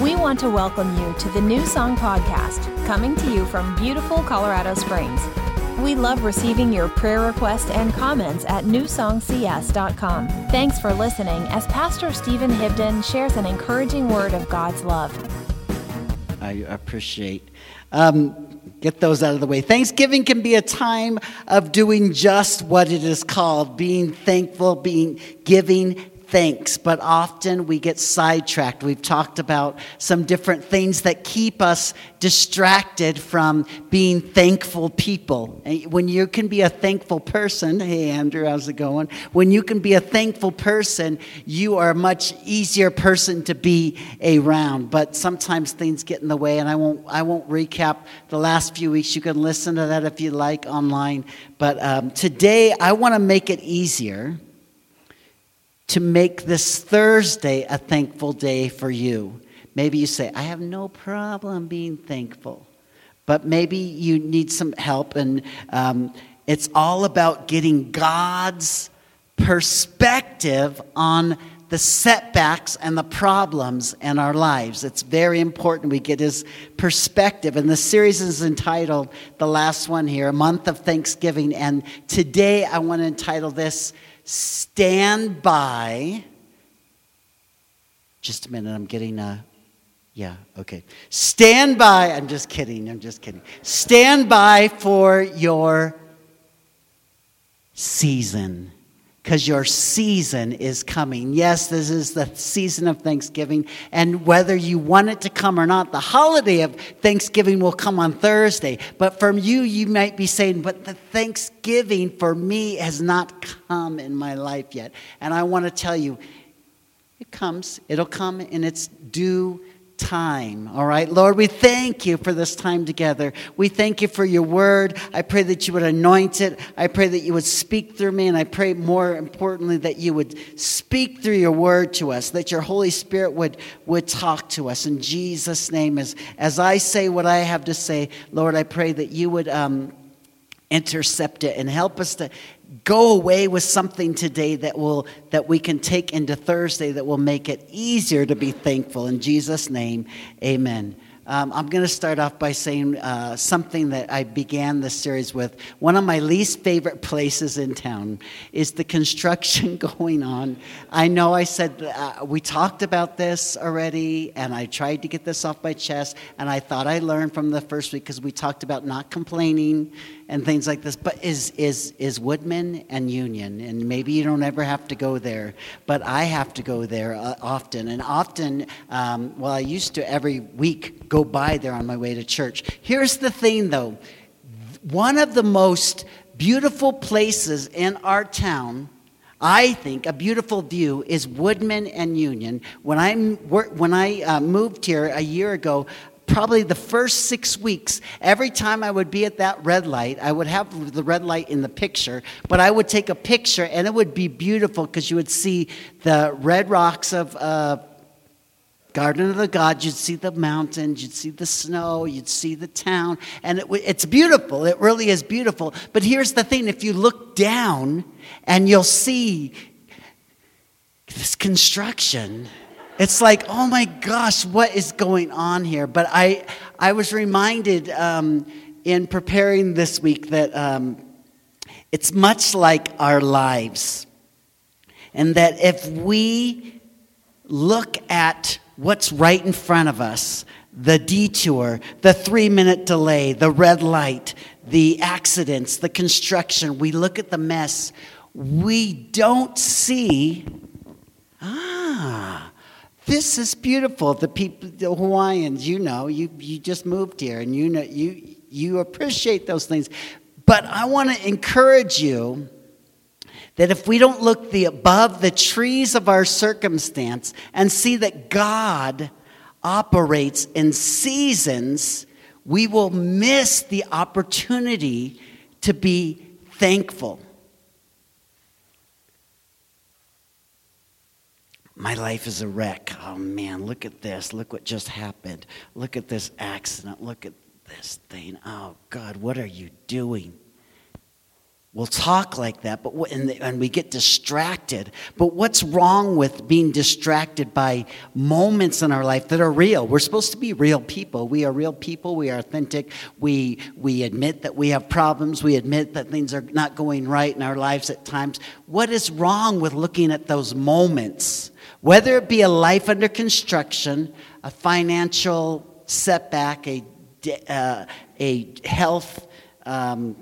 We want to welcome you to the New Song Podcast, coming to you from beautiful Colorado Springs. We love receiving your prayer requests and comments at newsongcs.com. Thanks for listening as Pastor Stephen Hibden shares an encouraging word of God's love. I appreciate. Um, get those out of the way. Thanksgiving can be a time of doing just what it is called being thankful, being giving thanks, but often we get sidetracked. We've talked about some different things that keep us distracted from being thankful people. When you can be a thankful person, hey Andrew, how's it going? When you can be a thankful person, you are a much easier person to be around. But sometimes things get in the way, and I won't, I won't recap the last few weeks. You can listen to that if you like online. But um, today, I want to make it easier to make this Thursday a thankful day for you. Maybe you say, I have no problem being thankful. But maybe you need some help, and um, it's all about getting God's perspective on the setbacks and the problems in our lives. It's very important we get his perspective. And the series is entitled, the last one here, A Month of Thanksgiving. And today I want to entitle this, stand by. Just a minute, I'm getting a. Yeah, okay. Stand by. I'm just kidding. I'm just kidding. Stand by for your season because your season is coming. Yes, this is the season of Thanksgiving, and whether you want it to come or not, the holiday of Thanksgiving will come on Thursday. But from you, you might be saying, But the Thanksgiving for me has not come in my life yet. And I want to tell you, it comes, it'll come in its due time. All right, Lord, we thank you for this time together. We thank you for your word. I pray that you would anoint it. I pray that you would speak through me. And I pray more importantly that you would speak through your word to us, that your Holy Spirit would, would talk to us. In Jesus' name, as, as I say what I have to say, Lord, I pray that you would. Um, intercept it and help us to go away with something today that will that we can take into Thursday that will make it easier to be thankful in Jesus name amen um, I'm going to start off by saying uh, something that I began this series with. One of my least favorite places in town is the construction going on. I know I said uh, we talked about this already, and I tried to get this off my chest, and I thought I learned from the first week because we talked about not complaining and things like this. But is is is Woodman and Union, and maybe you don't ever have to go there, but I have to go there uh, often, and often. Um, well, I used to every week go by there on my way to church. Here's the thing, though: one of the most beautiful places in our town. I think a beautiful view is Woodman and Union. When I, when I uh, moved here a year ago, probably the first six weeks, every time I would be at that red light, I would have the red light in the picture, but I would take a picture and it would be beautiful because you would see the red rocks of uh, Garden of the Gods, you'd see the mountains, you'd see the snow, you'd see the town, and it, it's beautiful. It really is beautiful. But here's the thing if you look down and you'll see this construction it's like, oh my gosh, what is going on here? But I, I was reminded um, in preparing this week that um, it's much like our lives. And that if we look at what's right in front of us, the detour, the three minute delay, the red light, the accidents, the construction, we look at the mess, we don't see, ah, this is beautiful. The people, the Hawaiians, you know, you, you just moved here and you know, you, you appreciate those things. But I want to encourage you that if we don't look the above the trees of our circumstance and see that God operates in seasons, we will miss the opportunity to be thankful. My life is a wreck. Oh man, look at this. Look what just happened. Look at this accident. Look at this thing. Oh God, what are you doing? We'll talk like that, but and, and we get distracted. But what's wrong with being distracted by moments in our life that are real? We're supposed to be real people. We are real people. We are authentic. We we admit that we have problems. We admit that things are not going right in our lives at times. What is wrong with looking at those moments? Whether it be a life under construction, a financial setback, a uh, a health. Um,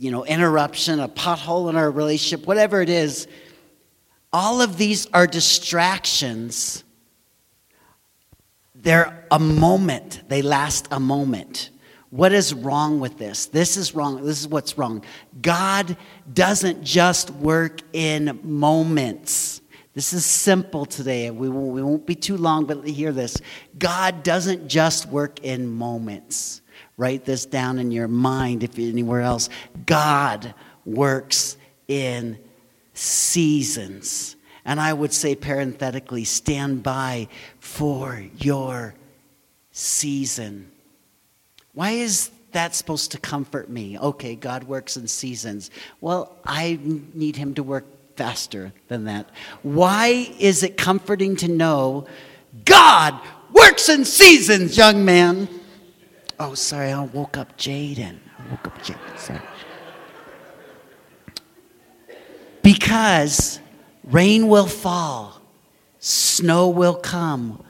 you know, interruption, a pothole in our relationship, whatever it is, all of these are distractions. They're a moment, they last a moment. What is wrong with this? This is wrong. This is what's wrong. God doesn't just work in moments. This is simple today. We won't, we won't be too long, but hear this. God doesn't just work in moments. Write this down in your mind if anywhere else. God works in seasons. And I would say parenthetically, stand by for your season. Why is that supposed to comfort me? Okay, God works in seasons. Well, I need Him to work faster than that. Why is it comforting to know God works in seasons, young man? Oh, sorry, I woke up Jaden. I woke up Jaden. Sorry. Because rain will fall, snow will come,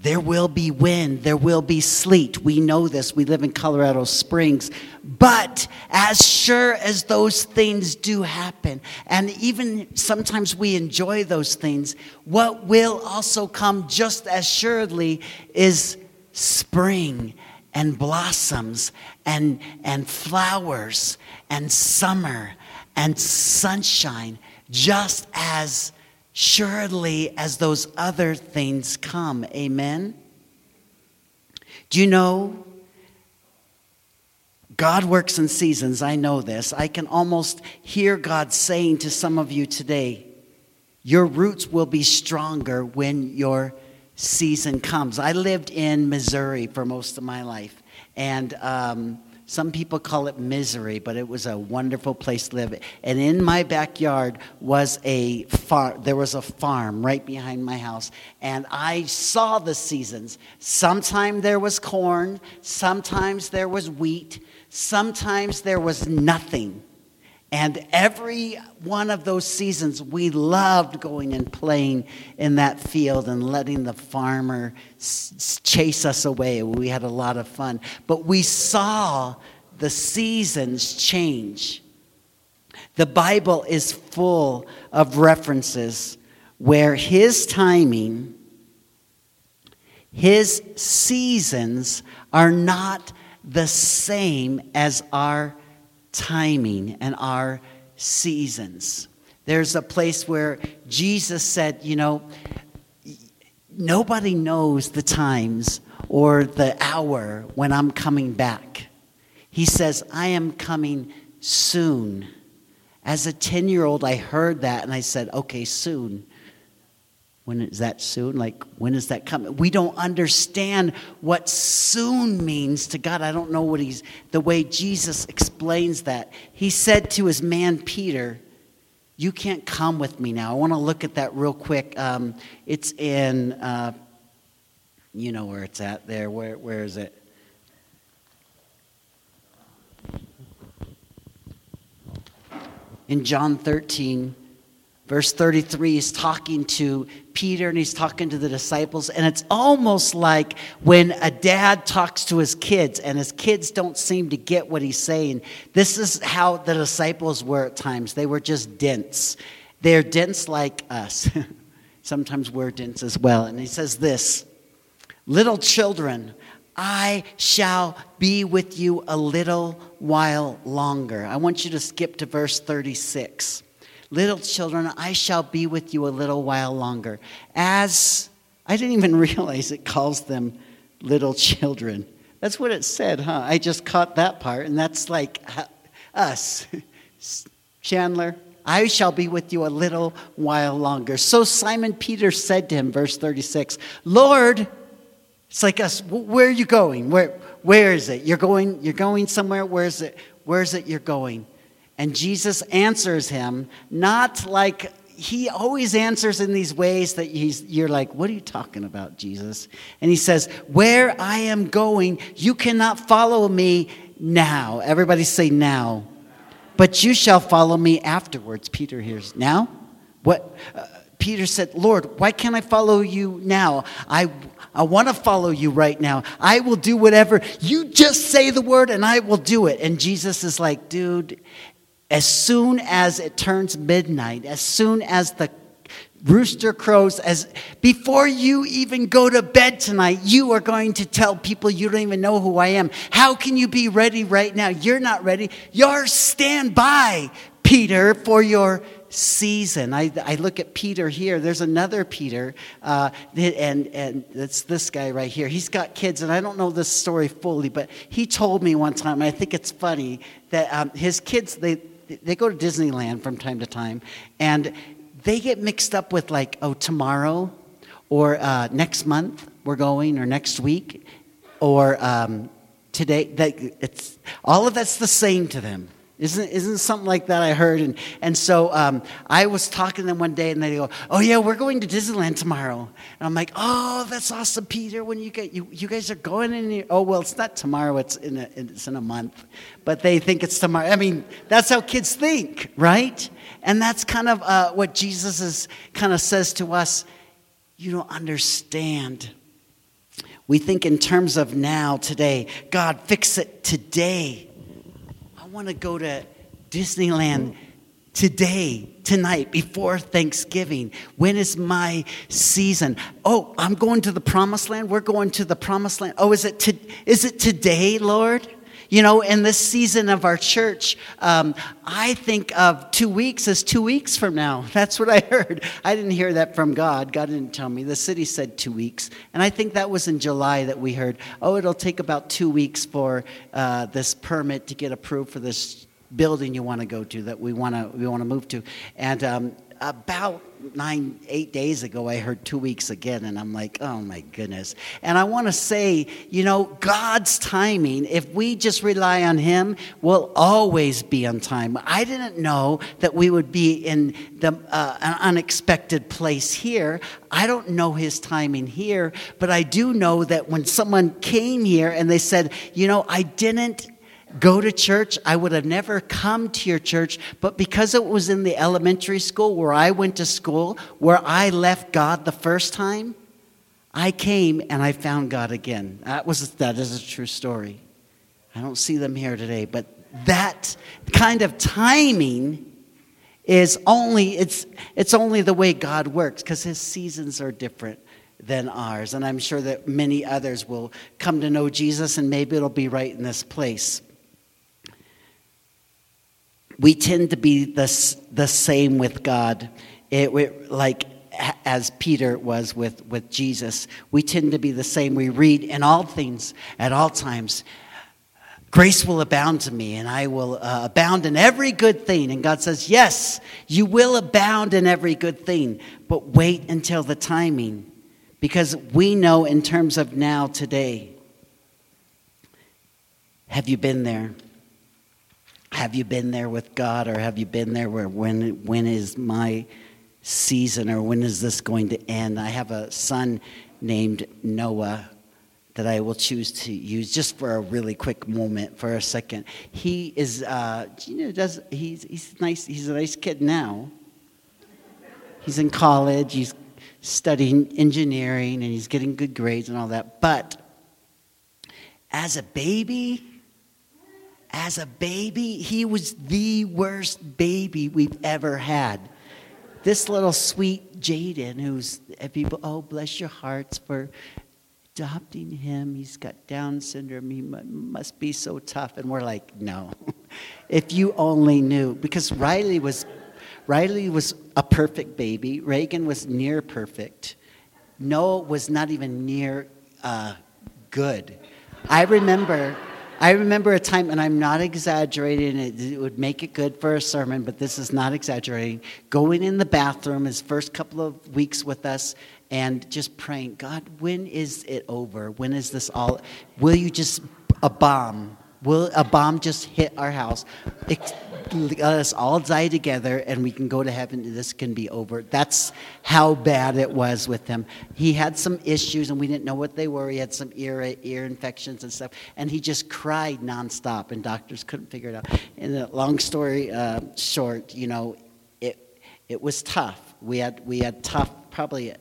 there will be wind, there will be sleet. We know this. We live in Colorado Springs. But as sure as those things do happen, and even sometimes we enjoy those things, what will also come just as surely is spring and blossoms and, and flowers and summer and sunshine just as surely as those other things come. Amen? Do you know? God works in seasons. I know this. I can almost hear God saying to some of you today, Your roots will be stronger when your season comes. I lived in Missouri for most of my life, and um, some people call it misery, but it was a wonderful place to live. And in my backyard was a farm. There was a farm right behind my house, and I saw the seasons. Sometimes there was corn, sometimes there was wheat, sometimes there was nothing. And every one of those seasons, we loved going and playing in that field and letting the farmer chase us away. We had a lot of fun. But we saw the seasons change. The Bible is full of references where his timing, his seasons are not the same as our timing and our seasons. There's a place where Jesus said, you know, nobody knows the times or the hour when I'm coming back. He says, I am coming soon. As a 10 year old, I heard that and I said, okay, soon. When is that soon? Like, when is that coming? We don't understand what soon means to God. I don't know what he's, the way Jesus explains that. He said to his man Peter, You can't come with me now. I want to look at that real quick. Um, it's in, uh, you know where it's at there. Where, where is it? In John 13, Verse 33, he's talking to Peter and he's talking to the disciples. And it's almost like when a dad talks to his kids and his kids don't seem to get what he's saying. This is how the disciples were at times. They were just dense. They're dense like us. Sometimes we're dense as well. And he says this Little children, I shall be with you a little while longer. I want you to skip to verse 36. Little children, I shall be with you a little while longer. As I didn't even realize it calls them little children. That's what it said, huh? I just caught that part, and that's like uh, us. Chandler, I shall be with you a little while longer. So Simon Peter said to him, verse 36, Lord, it's like us, where are you going? Where, where is it? You're going, you're going somewhere? Where is it? Where is it you're going? And Jesus answers him, not like he always answers in these ways that he's, you're like, What are you talking about, Jesus? And he says, Where I am going, you cannot follow me now. Everybody say now. But you shall follow me afterwards. Peter hears, Now? What? Uh, Peter said, Lord, why can't I follow you now? I, I want to follow you right now. I will do whatever. You just say the word and I will do it. And Jesus is like, dude, as soon as it turns midnight, as soon as the rooster crows, as before you even go to bed tonight, you are going to tell people you don't even know who I am. How can you be ready right now? You're not ready. You're stand by, Peter, for your season. I, I look at Peter here. There's another Peter, uh, and, and it's this guy right here. He's got kids, and I don't know this story fully, but he told me one time, and I think it's funny, that um, his kids, they, they go to Disneyland from time to time, and they get mixed up with like, oh, tomorrow or uh, next month we're going or next week or um, today. That it's all of that's the same to them. Isn't, isn't something like that I heard? And, and so um, I was talking to them one day and they go, Oh, yeah, we're going to Disneyland tomorrow. And I'm like, Oh, that's awesome, Peter. When you get, you, you guys are going in here. Oh, well, it's not tomorrow, it's in, a, it's in a month. But they think it's tomorrow. I mean, that's how kids think, right? And that's kind of uh, what Jesus is, kind of says to us. You don't understand. We think in terms of now, today. God, fix it today want to go to Disneyland today, tonight, before Thanksgiving. When is my season? Oh, I'm going to the promised land. We're going to the promised land. Oh, is it, to, is it today, Lord? You know, in this season of our church, um, I think of two weeks as two weeks from now. That's what I heard. I didn't hear that from God. God didn't tell me. The city said two weeks. And I think that was in July that we heard, oh, it'll take about two weeks for uh, this permit to get approved for this building you want to go to that we want to we want to move to and um, about nine, eight days ago, I heard two weeks again, and I'm like, oh my goodness. And I want to say, you know, God's timing, if we just rely on Him, will always be on time. I didn't know that we would be in the, uh, an unexpected place here. I don't know His timing here, but I do know that when someone came here and they said, you know, I didn't go to church. I would have never come to your church, but because it was in the elementary school where I went to school, where I left God the first time, I came and I found God again. That was that is a true story. I don't see them here today, but that kind of timing is only it's it's only the way God works because his seasons are different than ours and I'm sure that many others will come to know Jesus and maybe it'll be right in this place we tend to be the, the same with God. It, like as Peter was with, with Jesus, we tend to be the same. We read in all things, at all times, grace will abound to me, and I will uh, abound in every good thing. And God says, Yes, you will abound in every good thing, but wait until the timing, because we know in terms of now, today. Have you been there? Have you been there with God, or have you been there where when, when is my season, or when is this going to end? I have a son named Noah that I will choose to use just for a really quick moment, for a second. He is, uh, you know, does he's he's nice. He's a nice kid now. He's in college. He's studying engineering, and he's getting good grades and all that. But as a baby, as a baby, he was the worst baby we've ever had. This little sweet Jaden, who's people, oh, bless your hearts for adopting him. He's got Down syndrome. He must be so tough. And we're like, no. if you only knew. Because Riley was, Riley was a perfect baby. Reagan was near perfect. Noah was not even near uh, good. I remember I remember a time, and I'm not exaggerating, it, would make it good for a sermon, but this is not exaggerating. Going in the bathroom his first couple of weeks with us and just praying, God, when is it over? When is this all? Will you just a bomb? Will a bomb just hit our house? Let us all die together and we can go to heaven. This can be over. That's how bad it was with him. He had some issues and we didn't know what they were. He had some ear ear infections and stuff. And he just cried nonstop and doctors couldn't figure it out. And a long story uh, short you know it it was tough. We had we had tough probably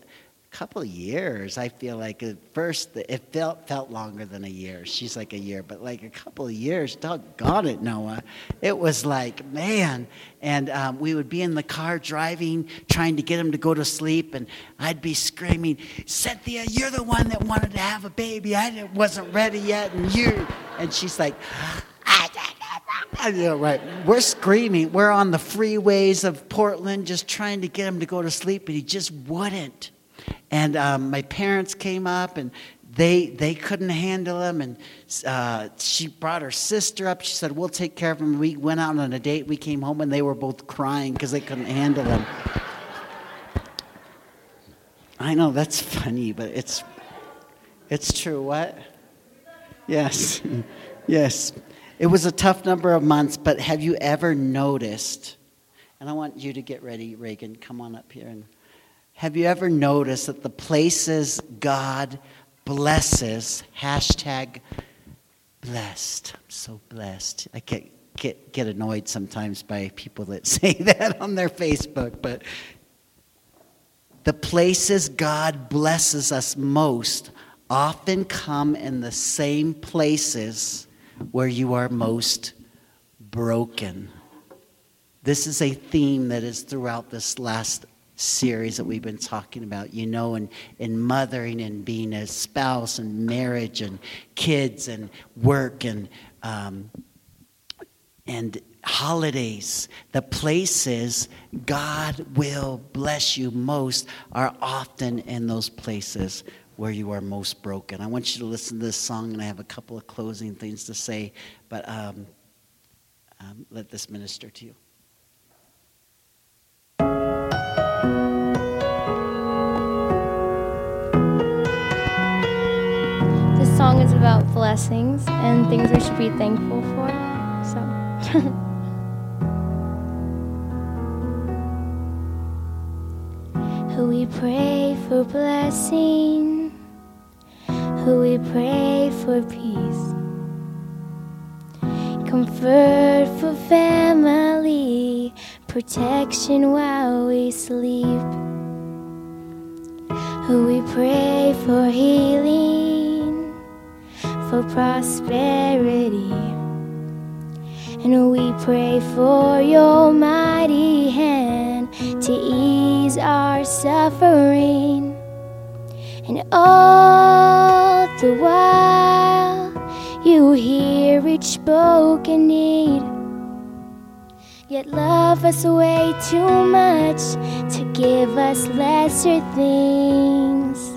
couple years. I feel like at first it felt felt longer than a year. She's like a year, but like a couple of years. Doggone it, Noah. It was like man, and um, we would be in the car driving, trying to get him to go to sleep, and I'd be screaming, "Cynthia, you're the one that wanted to have a baby. I wasn't ready yet, and you." And she's like. Yeah, right. We're screaming. We're on the freeways of Portland just trying to get him to go to sleep, but he just wouldn't. And um, my parents came up and they, they couldn't handle him. And uh, she brought her sister up. She said, We'll take care of him. We went out on a date. We came home and they were both crying because they couldn't handle him. I know that's funny, but it's, it's true. What? Yes. yes. It was a tough number of months, but have you ever noticed? And I want you to get ready, Reagan. Come on up here and. Have you ever noticed that the places God blesses, hashtag blessed, I'm so blessed. I get, get, get annoyed sometimes by people that say that on their Facebook, but the places God blesses us most often come in the same places where you are most broken. This is a theme that is throughout this last series that we've been talking about, you know, and, and mothering and being a spouse and marriage and kids and work and, um, and holidays. The places God will bless you most are often in those places where you are most broken. I want you to listen to this song, and I have a couple of closing things to say, but um, um, let this minister to you. Blessings and things we should be thankful for. So. Who we pray for blessing, who we pray for peace, comfort for family, protection while we sleep. Who we pray for healing for prosperity. And we pray for your mighty hand to ease our suffering. And all the while, you hear each spoken need. Yet love us way too much to give us lesser things.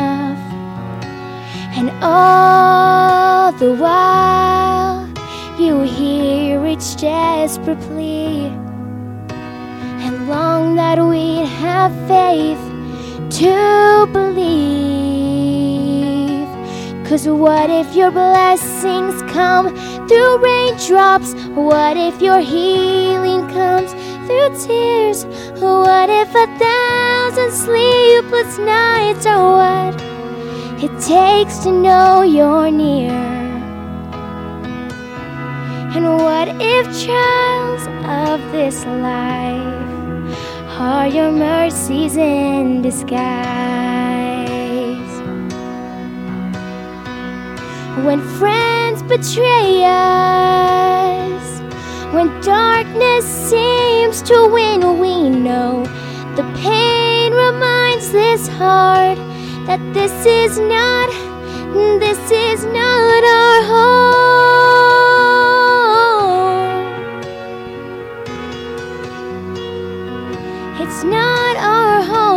And all the while, you hear each desperate plea and long that we'd have faith to believe. Cause what if your blessings come through raindrops? What if your healing comes through tears? What if a thousand sleepless nights are what it takes to know you're near. And what if trials of this life are your mercies in disguise? when friends betray us, when darkness seems to win, we know the pain reminds this heart that this is not, this is not our home. It's not our home.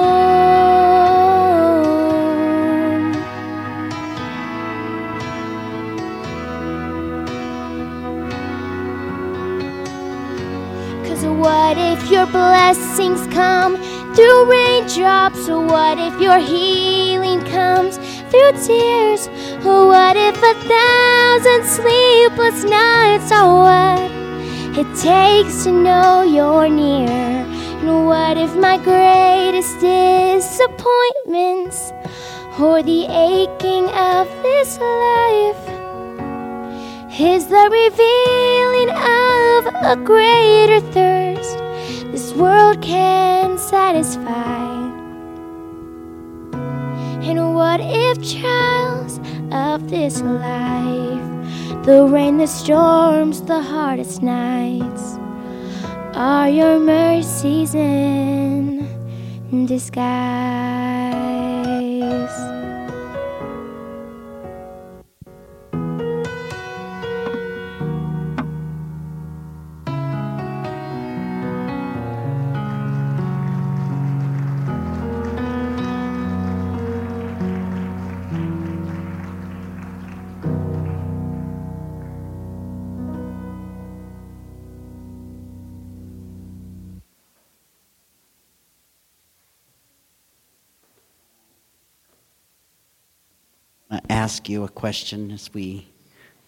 What if your blessings come through raindrops? What if your healing comes through tears? What if a thousand sleepless nights are what it takes to know you're near? And what if my greatest disappointments or the aching of this life? is the revealing of a greater thirst world can satisfy. And what if trials of this life, the rain, the storms, the hardest nights, are your mercies in disguise? Ask you a question as we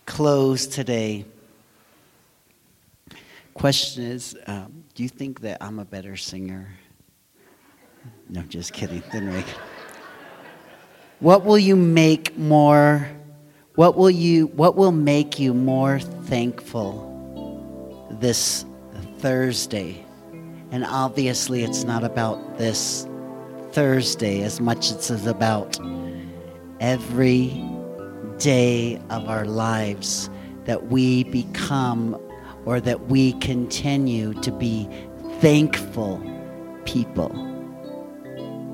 close today. Question is um, Do you think that I'm a better singer? No, just kidding. What will you make more? What will you? What will make you more thankful this Thursday? And obviously, it's not about this Thursday as much as it's about every day of our lives that we become or that we continue to be thankful people.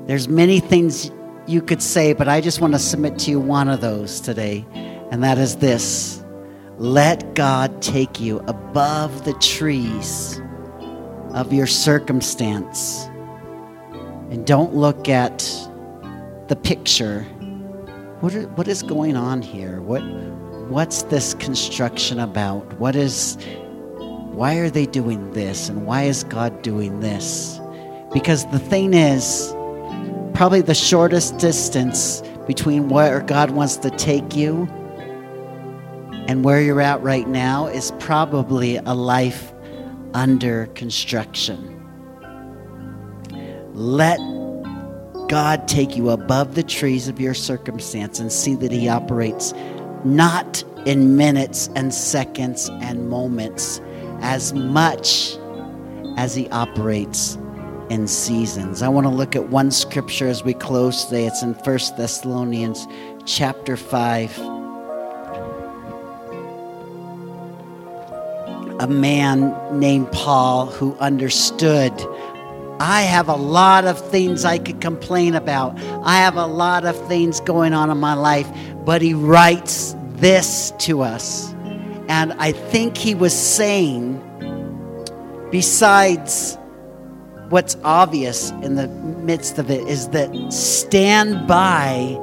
There's many things you could say, but I just want to submit to you one of those today, and that is this. Let God take you above the trees of your circumstance. And don't look at the picture what, are, what is going on here? What, what's this construction about? What is, why are they doing this? And why is God doing this? Because the thing is, probably the shortest distance between where God wants to take you and where you're at right now is probably a life under construction. Let God take you above the trees of your circumstance and see that He operates not in minutes and seconds and moments as much as He operates in seasons. I want to look at one scripture as we close today. It's in 1 Thessalonians chapter 5. A man named Paul who understood I have a lot of things I could complain about. I have a lot of things going on in my life, but he writes this to us. And I think he was saying, besides what's obvious in the midst of it, is that stand by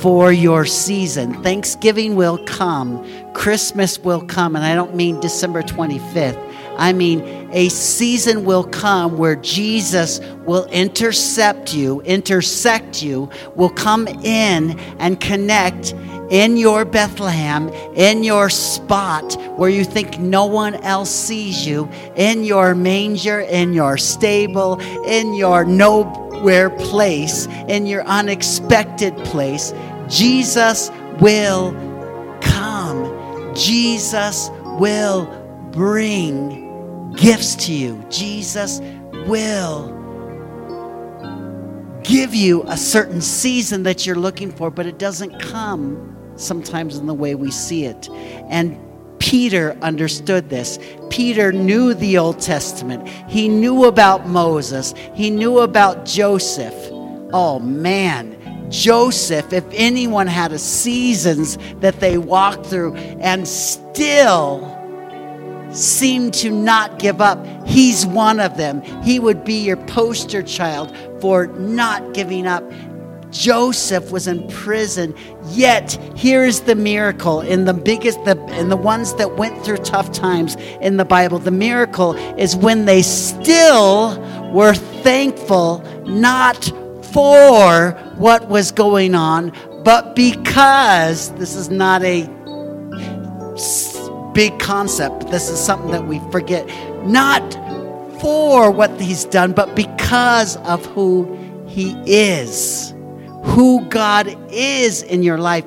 for your season. Thanksgiving will come, Christmas will come, and I don't mean December 25th. I mean, a season will come where Jesus will intercept you, intersect you, will come in and connect in your Bethlehem, in your spot where you think no one else sees you, in your manger, in your stable, in your nowhere place, in your unexpected place, Jesus will come. Jesus will bring gifts to you. Jesus will give you a certain season that you're looking for, but it doesn't come sometimes in the way we see it. And Peter understood this. Peter knew the Old Testament. He knew about Moses. He knew about Joseph. Oh man, Joseph, if anyone had a seasons that they walked through and still seemed to not give up, he's one of them. He would be your poster child for not giving up. Joseph was in prison, yet here's the miracle in the biggest the in the ones that went through tough times in the Bible. The miracle is when they still were thankful not for what was going on, but because this is not a big concept. This is something that we forget. Not for what he's done, but because of who he is. Who God is in your life.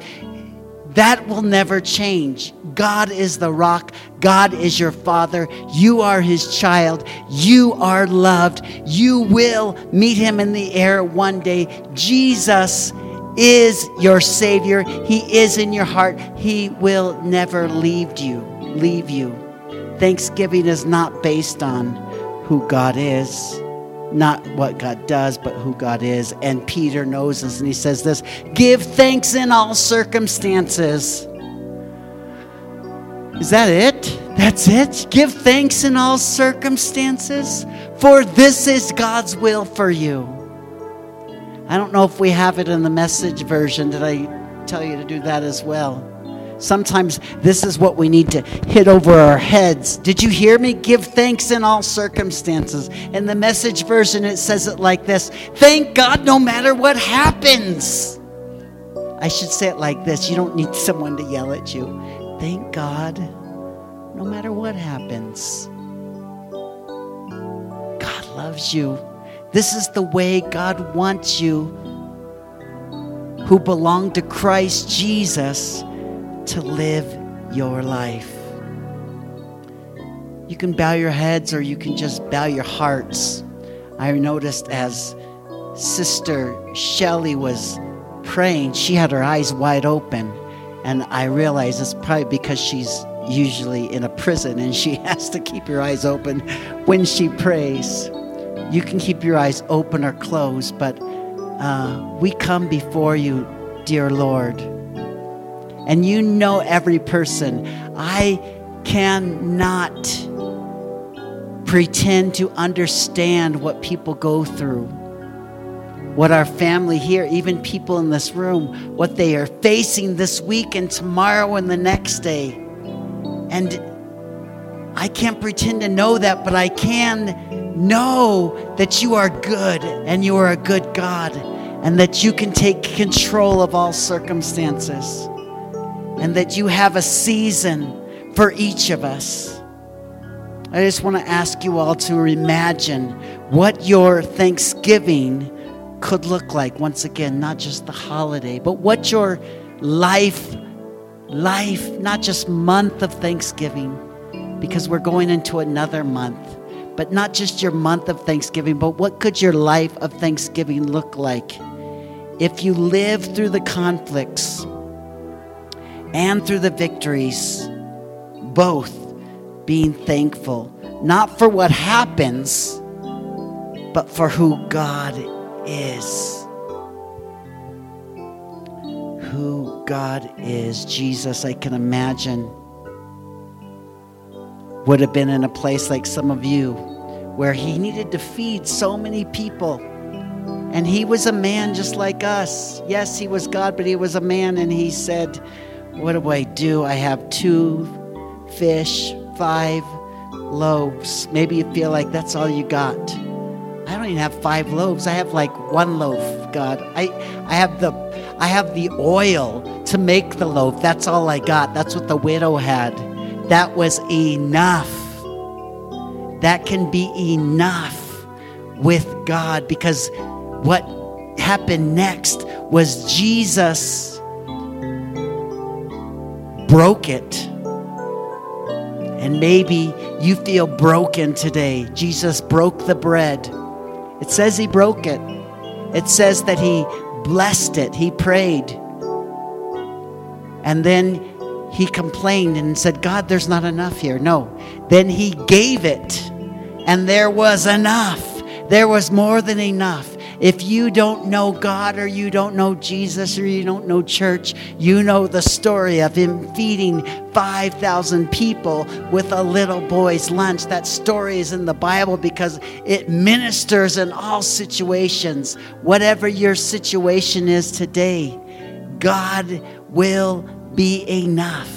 That will never change. God is the rock. God is your father. You are his child. You are loved. You will meet him in the air one day. Jesus is your savior. He is in your heart. He will never leave you. Leave you. Thanksgiving is not based on who God is not what God does, but who God is. And Peter knows this, and he says this Give thanks in all circumstances. Is that it? That's it? Give thanks in all circumstances, for this is God's will for you. I don't know if we have it in the message version. Did I tell you to do that as well? Sometimes this is what we need to hit over our heads. Did you hear me? Give thanks in all circumstances. In the message version, it says it like this Thank God no matter what happens. I should say it like this you don't need someone to yell at you. Thank God no matter what happens. God loves you. This is the way God wants you who belong to Christ Jesus to live your life. You can bow your heads or you can just bow your hearts. I noticed as Sister Shelley was praying, she had her eyes wide open. And I realize it's probably because she's usually in a prison and she has to keep her eyes open when she prays. You can keep your eyes open or closed, but uh, we come before you, dear Lord and you know every person. I cannot pretend to understand what people go through, what our family here, even people in this room, what they are facing this week and tomorrow and the next day. And I can't pretend to know that, but I can know that you are good and you are a good God and that you can take control of all circumstances and that you have a season for each of us. I just want to ask you all to imagine what your Thanksgiving could look like. Once again, not just the holiday, but what your life, life, not just month of Thanksgiving, because we're going into another month, but not just your month of Thanksgiving, but what could your life of Thanksgiving look like if you live through the conflicts? And through the victories, both being thankful, not for what happens, but for who God is. Who God is. Jesus, I can imagine, would have been in a place like some of you where he needed to feed so many people. And he was a man just like us. Yes, he was God, but he was a man, and he said, what do I do? I have two fish, five loaves. Maybe you feel like that's all you got. I don't even have five loaves. I have like one loaf, God. I, I have the I have the oil to make the loaf. That's all I got. That's what the widow had. That was enough. That can be enough with God because what happened next was Jesus broke it. And maybe you feel broken today. Jesus broke the bread. It says he broke it. It says that he blessed it. He prayed. And then he complained and said, God, there's not enough here. No. Then he gave it, and there was enough. There was more than enough. If you don't know God or you don't know Jesus or you don't know church, you know the story of him feeding 5,000 people with a little boy's lunch. That story is in the Bible because it ministers in all situations. Whatever your situation is today, God will be enough.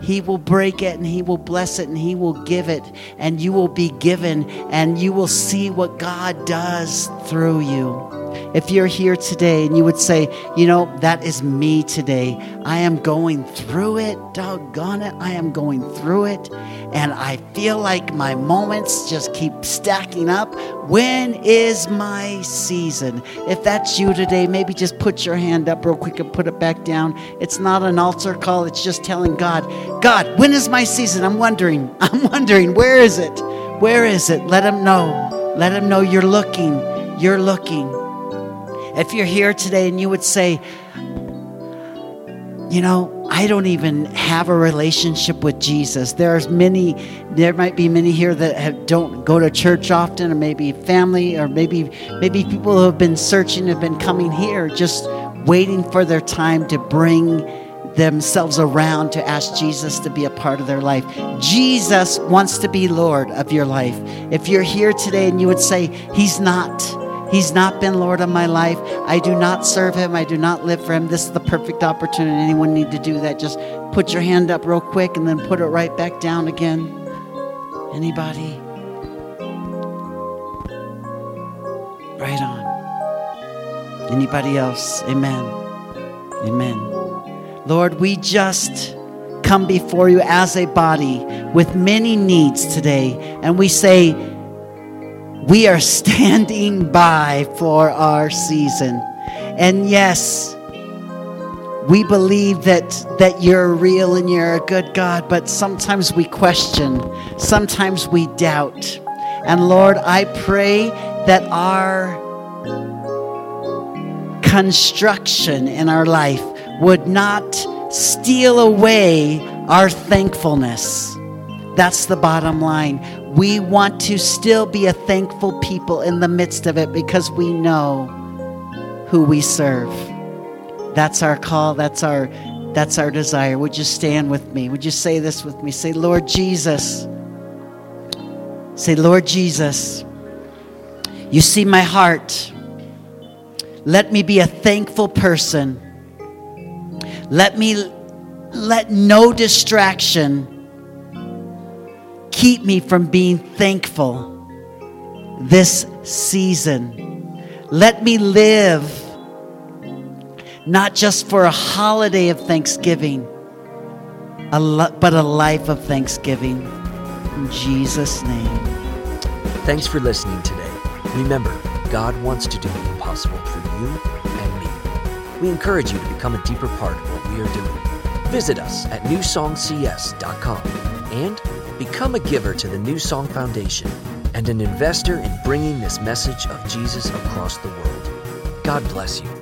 He will break it and He will bless it and He will give it, and you will be given, and you will see what God does through you. If you're here today and you would say, you know, that is me today. I am going through it. Doggone it. I am going through it. And I feel like my moments just keep stacking up. When is my season? If that's you today, maybe just put your hand up real quick and put it back down. It's not an altar call, it's just telling God, God, when is my season? I'm wondering. I'm wondering, where is it? Where is it? Let him know. Let him know you're looking. You're looking. If you're here today and you would say, you know, I don't even have a relationship with Jesus. There's many, there might be many here that have, don't go to church often, or maybe family, or maybe maybe people who have been searching have been coming here, just waiting for their time to bring themselves around to ask Jesus to be a part of their life. Jesus wants to be Lord of your life. If you're here today and you would say, He's not, He's not been Lord of my life. I do not serve him. I do not live for him. This is the perfect opportunity. Anyone need to do that? Just put your hand up real quick and then put it right back down again. Anybody? Right on. Anybody else? Amen. Amen. Lord, we just come before you as a body with many needs today, and we say, we are standing by for our season. And yes, we believe that, that you're real and you're a good God, but sometimes we question, sometimes we doubt. And Lord, I pray that our construction in our life would not steal away our thankfulness. That's the bottom line. We want to still be a thankful people in the midst of it because we know who we serve. That's our call. That's our that's our desire. Would you stand with me? Would you say this with me? Say, Lord Jesus. Say, Lord Jesus, you see my heart. Let me be a thankful person. Let me let no distraction keep me from being thankful this season. Let me live not just for a holiday of Thanksgiving, but a life of Thanksgiving. In Jesus' name. Thanks for listening today. Remember, God wants to do the impossible for you and me. We encourage you to become a deeper part of what we are doing. Visit us at newsongcs.com and Become a giver to the New Song Foundation and an investor in bringing this message of Jesus across the world. God bless you.